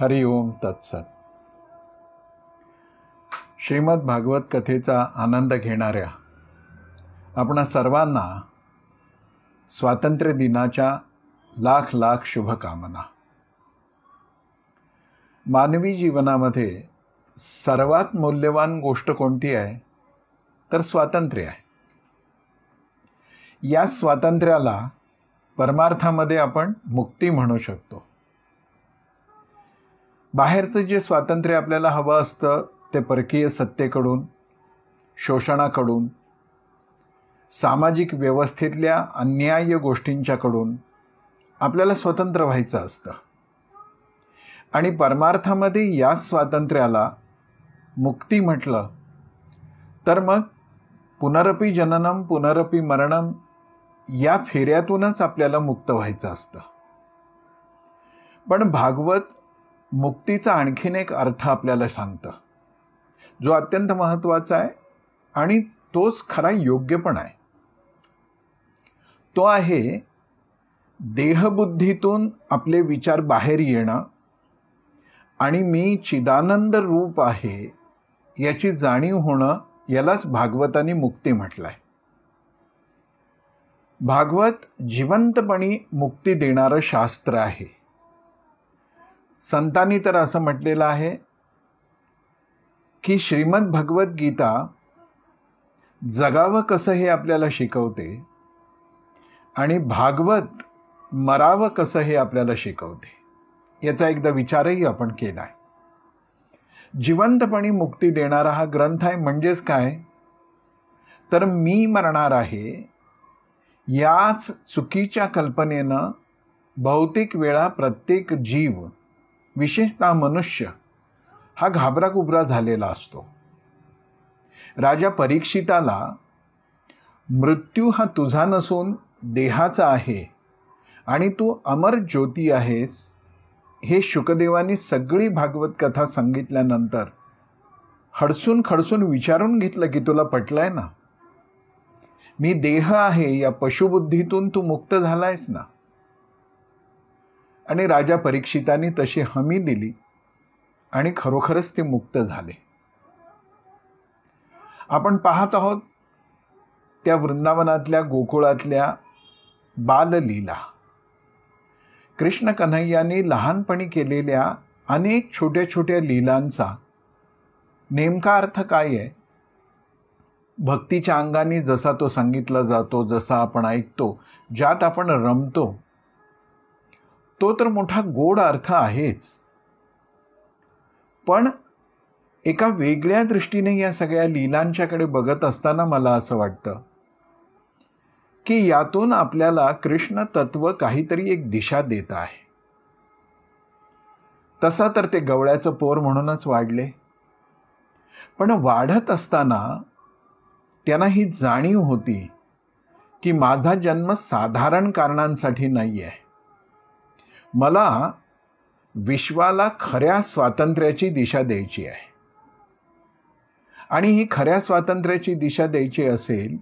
हरि ओम तत्सत. श्रीमद भागवत कथेचा आनंद घेणाऱ्या आपणा सर्वांना स्वातंत्र्य दिनाच्या लाख लाख शुभकामना. मानवी जीवनामध्ये सर्वात मौल्यवान गोष्ट कोणती आहे? तर स्वातंत्र्य आहे. या स्वातंत्र्याला परमार्थामध्ये आपण मुक्ती म्हणू शकतो. बाहेरचं जे स्वातंत्र्य आपल्याला हवं असतं ते परकीय सत्तेकडून शोषणाकडून सामाजिक व्यवस्थेतल्या अन्याय गोष्टींच्याकडून आपल्याला स्वतंत्र व्हायचं असतं. आणि परमार्थामध्ये या स्वातंत्र्याला मुक्ती म्हटलं तर मग पुनरपी जननम पुनरपी मरणम या फेऱ्यातूनच आपल्याला मुक्त व्हायचं असतं. पण भागवत मुक्तीचा आणखीन एक अर्थ आपल्याला सांगतं. जो अत्यंत महत्त्वाचा आहे आणि तोच खरा योग्य पण आहे. तो आहे देहबुद्धीतून आपले विचार बाहेर येणं आणि मी चिदानंद रूप आहे याची जाणीव होणं यालाच भागवताने मुक्ती म्हटलंय. भागवत जिवंतपणी मुक्ती देणारं शास्त्र आहे. संतांनी तर असं म्हटलेलं आहे की श्रीमद भगवद्गीता जगावं कसं हे आपल्याला शिकवते आणि भागवत मरावं कसं हे आपल्याला शिकवते याचा एकदा विचारही आपण केला आहे. जिवंतपणी मुक्ती देणारा हा ग्रंथ आहे म्हणजेच काय? तर मी मरणार आहे याच चुकीच्या कल्पनेनं भौतिक वेळा प्रत्येक जीव विशेषतः मनुष्य हा घाबराकुबरा झालेला असतो. राजा परीक्षिताला मृत्यू हा तुझा नसून देहाचा आहे आणि तू अमर ज्योती आहेस हे शुकदेवानी सगळी भागवत कथा सांगितल्यानंतर हडसून खडसून विचारून घेतलं की तुला पटलंय ना? मी देह आहे या पशुबुद्धीतून तू मुक्त झालायस ना? आणि राजा परीक्षितांनी तशी हमी दिली आणि खरोखरच ते मुक्त झाले. आपण पाहत आहोत त्या वृंदावनातल्या गोकुळातल्या बाललीला. कृष्ण कन्हैयाने लहानपणी केलेल्या अनेक छोट्या छोट्या लीलांचा नेमका अर्थ काय आहे? भक्तीच्या अंगाने जसा तो सांगितला जातो जसा आपण ऐकतो ज्यात आपण रमतो तो तर मोठा गोड अर्थ आहेच. पण एका वेगळ्या दृष्टीने या सगळ्या लीलांच्याकडे बघत असताना मला असं वाटतं की यातून आपल्याला कृष्ण तत्व काहीतरी एक दिशा देत आहे. तसा तर ते गवळ्याचं पोर म्हणूनच वाढले. पण वाढत असताना त्यांना ही जाणीव होती की माझा जन्म साधारण कारणांसाठी नाही आहे मला विश्वाला खऱ्या स्वातंत्र्याची दिशा द्यायची आहे. आणि ही खऱ्या स्वातंत्र्याची दिशा द्यायची असेल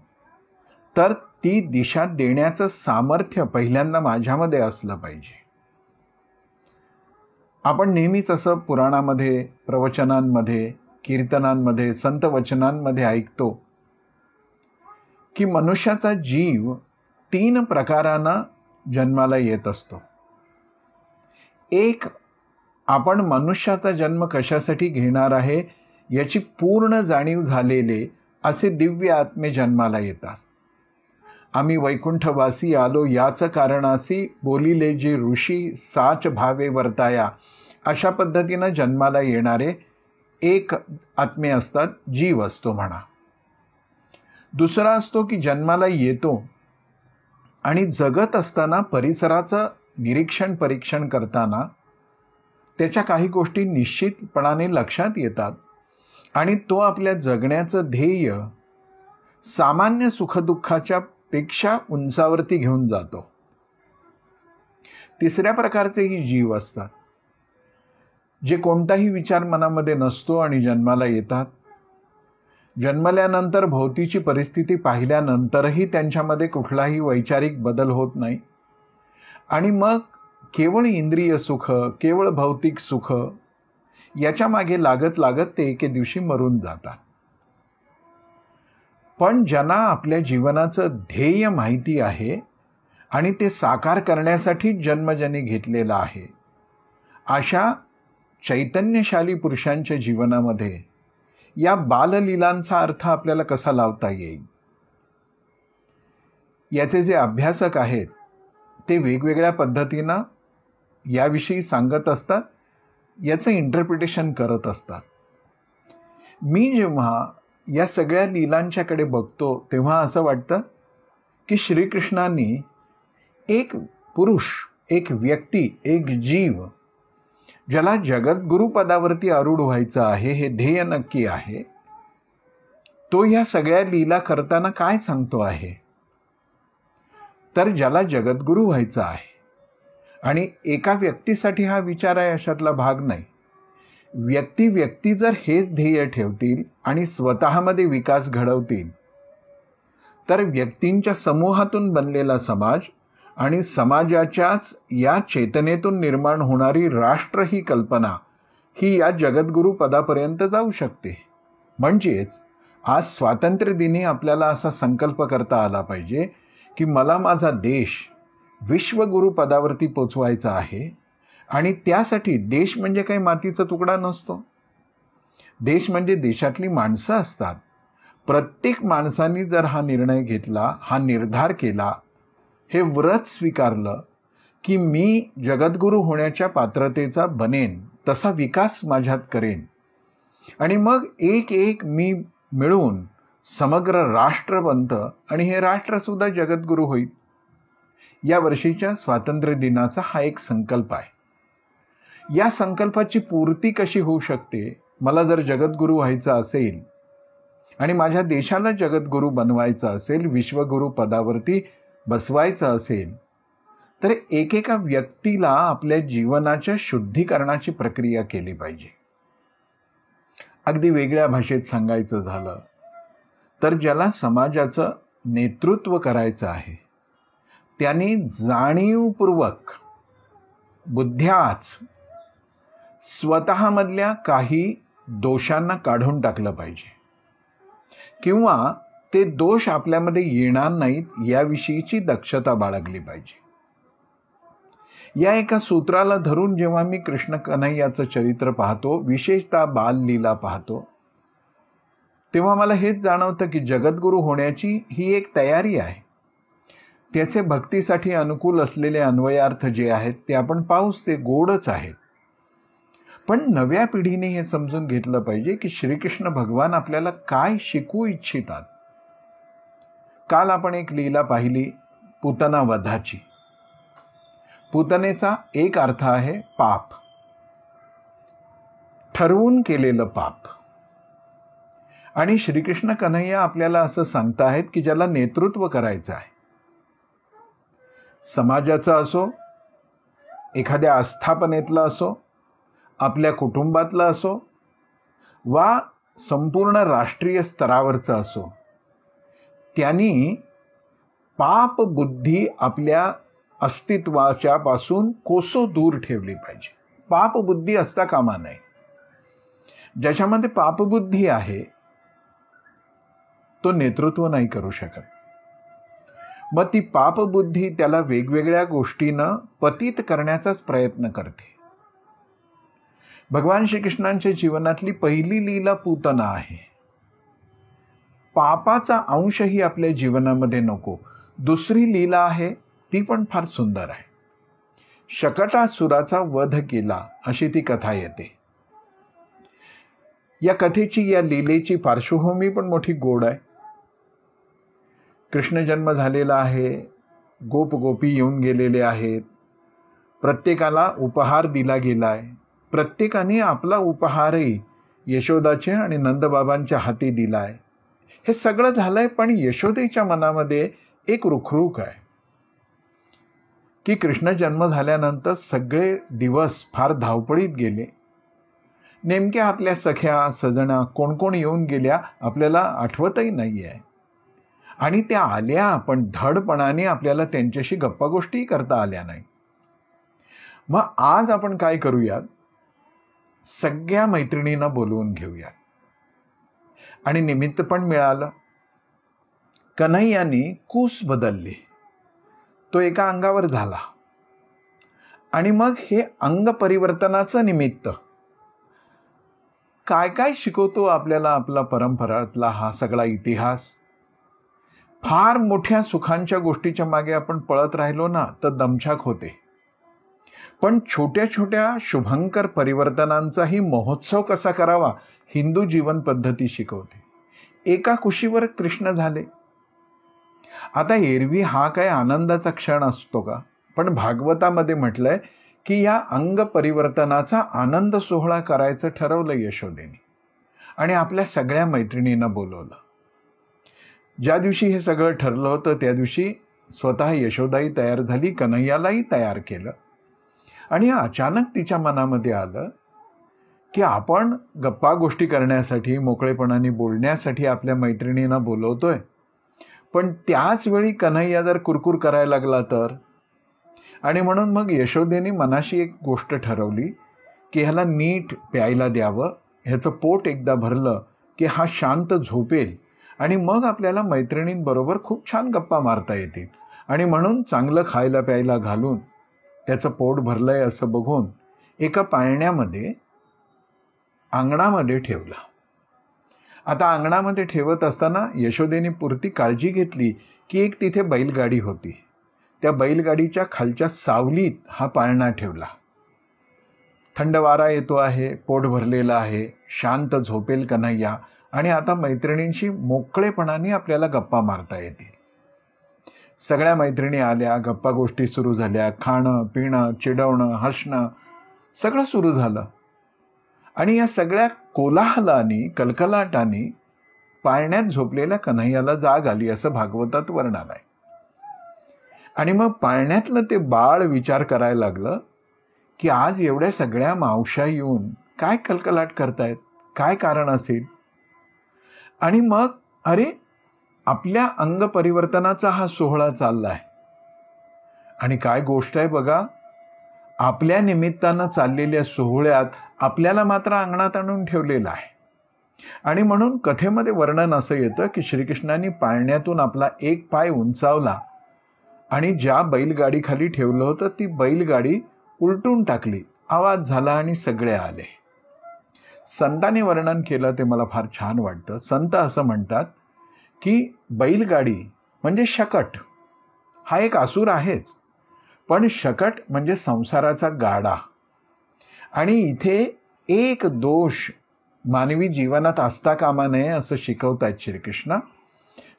तर ती दिशा देण्याचं सामर्थ्य पहिल्यांदा माझ्यामध्ये असलं पाहिजे. आपण नेहमीच असं पुराणामध्ये प्रवचनांमध्ये कीर्तनांमध्ये संत वचनांमध्ये ऐकतो की मनुष्याचा जीव तीन प्रकारानं जन्माला येत असतो. एक आपण मनुष्याचा जन्म कशासाठी घेणार आहे याची पूर्ण जाणीव झालेले असे दिव्य आत्मे जन्माला येतात. आम्ही वैकुंठवासी आलो याच कारणासी बोलिले जे ऋषी साच भावे वर्ताया. अशा पद्धतीनं जन्माला येणारे एक आत्मे असतात जीव असतो म्हणा. दुसरा असतो की जन्माला येतो आणि जगत असताना परिसराचं निरीक्षण परीक्षण करताना त्याच्या काही गोष्टी निश्चितपणाने लक्षात येतात आणि तो आपल्या जगण्याचं ध्येय सामान्य सुखदुःखाच्या पेक्षा उंचावरती घेऊन जातो. तिसऱ्या प्रकारचेही जीव असतात. जे कोणताही विचार मनामध्ये नसतो आणि जन्माला येतात. जन्मल्यानंतर भोवतीची परिस्थिती पाहिल्यानंतरही त्यांच्यामध्ये कुठलाही वैचारिक बदल होत नाही. आणि मग केवळ इंद्रिय सुख केवळ भौतिक सुख याच्या मागे लागत लागत ते एके दिवशी मरून जातात. पण ज्यांना आपल्या जीवनाचं ध्येय माहिती आहे आणि ते साकार करण्यासाठी जन्मजनी घेतलेला आहे अशा चैतन्यशाली पुरुषांच्या जीवनामध्ये या बाललीलांचा अर्थ आपल्याला कसा लावता येईल? याचे जे अभ्यासक आहेत ते वेगवेगळ्या पद्धतीनं याविषयी सांगत असतात याचं इंटरप्रिटेशन करत असतात. मी जेव्हा या सगळ्या लीलांच्याकडे बघतो तेव्हा असं वाटतं की श्रीकृष्णांनी एक पुरुष एक व्यक्ती एक जीव ज्याला जगद्गुरुपदावरती आरूढ व्हायचं आहे हे ध्येय नक्की आहे तो या सगळ्या लीला करताना काय सांगतो आहे? तर ज्याला जगद्गुरु व्हायचं आहे. आणि एका व्यक्तीसाठी हा विचार आहे अशातला भाग नाही. व्यक्ती व्यक्ती जर हेच ध्येय ठेवतील आणि स्वतःमध्ये विकास घडवतील तर व्यक्तींच्या समूहातून बनलेला समाज आणि समाजाच्याच या चेतनेतून निर्माण होणारी राष्ट्र ही कल्पना ही या जगद्गुरु पदापर्यंत जाऊ शकते. म्हणजेच आज स्वातंत्र्य दिनी आपल्याला असा संकल्प करता आला पाहिजे की मला माझा देश विश्वगुरु पदावरती पोचवायचा आहे आणि त्यासाठी देश म्हणजे काही मातीचा तुकडा नसतो. देश म्हणजे देशातली माणसं असतात. प्रत्येक माणसांनी जर हा निर्णय घेतला हा निर्धार केला हे व्रत स्वीकारलं की मी जगद्गुरू होण्याच्या पात्रतेचा बनेन तसा विकास माझ्यात करेन. आणि मग एक एक मी मिळून समग्र राष्ट्र बनतं आणि हे राष्ट्र सुद्धा जगद्गुरू होईल. या वर्षीच्या स्वातंत्र्य दिनाचा हा एक संकल्प आहे. या संकल्पाची पूर्ती कशी होऊ शकते? मला जर जगद्गुरू व्हायचं असेल आणि माझ्या देशाला जगद्गुरू बनवायचं असेल विश्वगुरू पदावरती बसवायचं असेल तर एकेका व्यक्तीला आपल्या जीवनाच्या शुद्धीकरणाची प्रक्रिया केली पाहिजे. अगदी वेगळ्या भाषेत सांगायचं झालं तर ज्याला समाजाचं नेतृत्व करायचं आहे त्यांनी जाणीवपूर्वक बुद्ध्याच स्वतःमधल्या काही दोषांना काढून टाकलं पाहिजे. किंवा ते दोष आपल्यामध्ये येणार नाहीत याविषयीची दक्षता बाळगली पाहिजे. या एका सूत्राला धरून जेव्हा मी कृष्ण कन्हैयाचं चरित्र पाहतो विशेषतः बाल लीला पाहतो तेव्हा मला हेच जाणवतं की जगद्गुरू होण्याची ही एक तयारी आहे. त्याचे भक्तीसाठी अनुकूल असलेले अन्वयार्थ जे आहेत ते आपण पाहूच ते गोडच आहेत. पण नव्या पिढीने हे समजून घेतलं पाहिजे की श्रीकृष्ण भगवान आपल्याला काय शिकू इच्छितात. काल आपण एक लीला पाहिली पुतना वधाची. पुतनेचा एक अर्थ आहे पाप. ठरवून केलेलं पाप. आणि श्रीकृष्ण कन्हैया आपल्याला असं सांगताहेत की ज्याला नेतृत्व करायचं आहे. समाजाचं असो एखाद्या आस्थापनेतलं असो आपल्या कुटुंबातलं असो वा संपूर्ण राष्ट्रीय स्तरावरचं असो त्यांनी पाप बुद्धी आपल्या अस्तित्वाच्या पासून कोसो दूर ठेवली पाहिजे. पाप बुद्धी असता कामा नये. ज्याच्यामध्ये पापबुद्धी आहे तो नेतृत्व नाही करू शकत. मग ती पापबुद्धी त्याला वेगवेगळ्या गोष्टीनं पतित करण्याचाच प्रयत्न करते. भगवान श्रीकृष्णांच्या जीवनातली पहिली लीला पूतना आहे. पापाचा अंशही आपल्या जीवनामध्ये नको. दुसरी लीला आहे ती पण फार सुंदर आहे. शकटासुराचा वध केला अशी ती कथा येते. या कथेची या लीलेची पार्श्वभूमी पण मोठी गोड आहे. कृष्ण जन्म झालेला आहे गोप गोपी येऊन गेलेले आहेत. प्रत्येकाला उपहार दिला गेलाय. प्रत्येकाने आपला उपहारही यशोदाचे आणि नंदबाबांच्या हाती दिलाय. हे सगळं झालंय पण यशोदेच्या मनामध्ये एक रुखरुख आहे. की कृष्ण जन्म झाल्यानंतर सगळे दिवस फार धावपळीत गेले. नेमक्या आपल्या सख्या सजना कोण कोण येऊन गेल्या आपल्याला आठवतही नाही आहे आणि त्या आल्या पण धडपणाने आपल्याला त्यांच्याशी गप्पा गोष्टीही करता आल्या नाही. मग आज आपण काय करूयात? सगळ्या मैत्रिणींना बोलवून घेऊयात. आणि निमित्त पण मिळालं. कन्हैयानी कूस बदलली. तो एका अंगावर झाला. आणि मग हे अंग परिवर्तनाचं निमित्त. काय काय शिकवतो आपल्याला आपला परंपरातला हा सगळा इतिहास? फार मोठ्या सुखांच्या गोष्टीच्या मागे आपण पळत राहिलो ना तर दमछाक होते. पण छोट्या छोट्या शुभंकर परिवर्तनांचाही महोत्सव कसा करावा हिंदू जीवन पद्धती शिकवते. एका कुशीवर कृष्ण झाले. आता एरवी हा काय आनंदाचा क्षण असतो का? पण भागवतामध्ये म्हटलंय की या अंग परिवर्तनाचा आनंद सोहळा करायचं ठरवलं यशोदेने. आणि आपल्या सगळ्या मैत्रिणींना बोलवलं. ज्या दिवशी हे सगळं ठरलं होतं त्या दिवशी स्वतः यशोदाई तयार झाली कन्हैयालाही तयार केलं. आणि अचानक तिच्या मनामध्ये आलं की आपण गप्पा गोष्टी करण्यासाठी मोकळेपणाने बोलण्यासाठी आपल्या मैत्रिणींना बोलवतोय. पण त्याच वेळी कन्हैया जर कुरकुर करायला लागला तर? आणि म्हणून मग यशोदेने मनाशी एक गोष्ट ठरवली की ह्याला नीट प्यायला द्यावं. ह्याचं पोट एकदा भरलं की हा शांत झोपेल. आणि मग आपल्याला मैत्रिणींबरोबर खूप छान गप्पा मारता येतील. आणि म्हणून चांगलं खायला प्यायला घालून त्याचं पोट भरलंय असं बघून एका पाळण्यामध्ये अंगणामध्ये ठेवला. आता अंगणामध्ये ठेवत असताना यशोदेने पुरती काळजी घेतली की एक तिथे बैलगाडी होती. त्या बैलगाडीच्या खालच्या सावलीत हा पाळणा ठेवला. थंड वारा येतो आहे पोट भरलेला आहे शांत झोपेल कन्हैया आणि आता मैत्रिणींशी मोकळेपणाने आपल्याला गप्पा मारता येतील. सगळ्या मैत्रिणी आल्या गप्पा गोष्टी सुरू झाल्या खाणं पिणं चिडवणं हसणं सगळं सुरू झालं. आणि या सगळ्या कोलाहलानी कलकलाटाने पाळण्यात झोपलेल्या कन्हैयाला जाग आली असं भागवतात वर्णन आहे. आणि मग पाळण्यातलं ते बाळ विचार करायला लागलं की आज एवढ्या सगळ्या मावशा येऊन काय कलकलाट करतायत? काय कारण असेल? आणि मग अरे आपल्या अंग परिवर्तनाचा हा सोहळा चालला आहे आणि काय गोष्ट आहे बघा आपल्या निमित्तानं चाललेल्या सोहळ्यात आपल्याला मात्र अंगणात आणून ठेवलेला आहे. आणि म्हणून कथेमध्ये वर्णन असं येतं की श्रीकृष्णाने पाळण्यातून आपला एक पाय उंचावला आणि ज्या बैलगाडीखाली ठेवलं होतं ती बैलगाडी उलटून टाकली. आवाज झाला आणि सगळे आले. संतांनी वर्णन केलं ते मला फार छान वाटतं. संत असं म्हणतात की बैलगाडी म्हणजे शकट. हा एक आसूर आहेच. पण शकट म्हणजे संसाराचा गाडा. आणि इथे एक दोष मानवी जीवनात असता कामा नये असं शिकवतायत श्रीकृष्ण.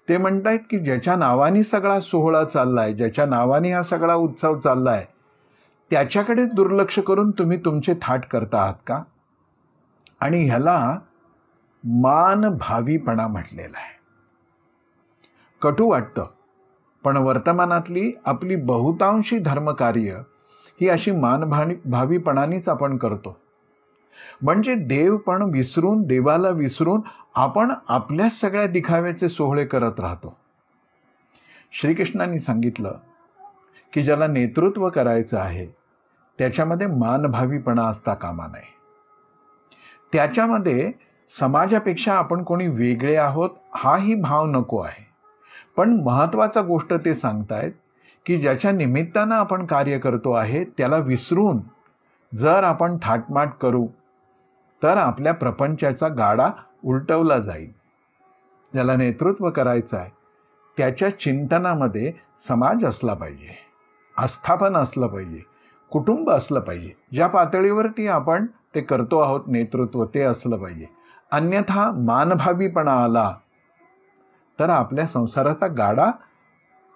ते म्हणतायत की ज्याच्या नावाने सगळा सोहळा चाललाय ज्याच्या नावाने हा सगळा उत्सव चाललाय त्याच्याकडे दुर्लक्ष करून तुम्ही तुमचे थाट करता आहात का? आणि ह्याला मान भावीपणा म्हटलेला आहे. कटू वाटतं पण वर्तमानातली आपली बहुतांशी धर्मकार्य ही अशी मानभावी भावीपणानेच आपण करतो. म्हणजे देव पण विसरून देवाला विसरून आपण आपल्या सगळ्या दिखाव्याचे सोहळे करत राहतो. श्रीकृष्णांनी सांगितलं की ज्याला नेतृत्व करायचं आहे त्याच्यामध्ये मानभावीपणा असता कामा नये. त्याच्यामध्ये समाजापेक्षा आपण कोणी वेगळे आहोत हाही भाव नको आहे. पण महत्त्वाचा गोष्ट ते सांगतायत की ज्याच्या निमित्तानं आपण कार्य करतो आहे त्याला विसरून जर आपण थाटमाट करू तर आपल्या प्रपंचाचा गाडा उलटवला जाईल. ज्याला नेतृत्व करायचं आहे त्याच्या चिंतनामध्ये समाज असला पाहिजे आस्थापन असलं पाहिजे कुटुंब असलं पाहिजे. ज्या पातळीवरती आपण ते करतो आहोत नेतृत्व ते असलं पाहिजे. अन्यथा मानभावीपणा आला तर आपल्या संसाराचा गाडा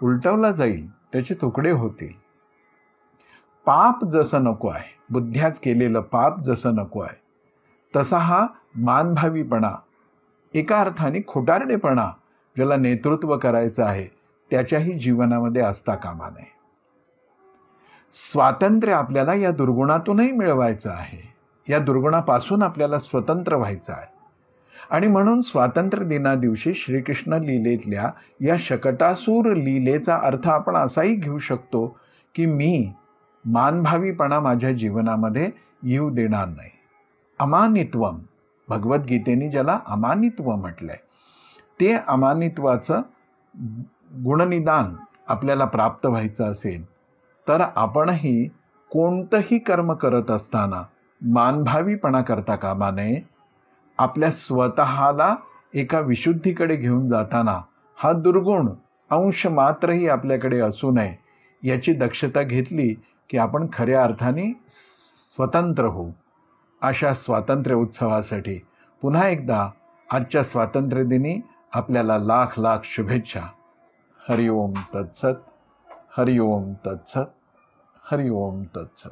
उलटवला जाईल त्याचे तुकडे होतील. पाप जसं नको आहे बुद्ध्याच केलेलं पाप जसं नको आहे तसा हा मानभावीपणा एका अर्थाने खोटारडेपणा ज्याला नेतृत्व करायचं आहे त्याच्याही जीवनामध्ये असता कामा नये. स्वातंत्र्य आपल्याला या दुर्गुणातूनही मिळवायचं आहे. या दुर्गुणापासून आपल्याला स्वतंत्र व्हायचं आहे. आणि म्हणून स्वातंत्र्य दिना दिवशी श्रीकृष्ण लीलेतल्या या शकटासूर लीलेचा अर्थ आपण असाही घेऊ शकतो की मी मानभावीपणा माझ्या जीवनामध्ये येऊ देणार नाही. अमानित्वम. भगवद्गीतेने ज्याला अमानित्व म्हटलंय. ते अमानित्वाचं गुणनिदान आपल्याला प्राप्त व्हायचं असेल तर आपणही कोणतंही कर्म करत असताना मानभावीपणा करता कामा नये आपल्या स्वतःला एका विशुद्धीकडे घेऊन जाताना हा दुर्गुण अंश मात्रही आपल्याकडे असू नये याची दक्षता घेतली की आपण खऱ्या अर्थाने स्वतंत्र होऊ. अशा स्वातंत्र्य उत्सवासाठी पुन्हा एकदा आजच्या स्वातंत्र्यदिनी आपल्याला लाख लाख शुभेच्छा. हरिओम तत्सत हरिओम तत्सत हरिओम तत्सत.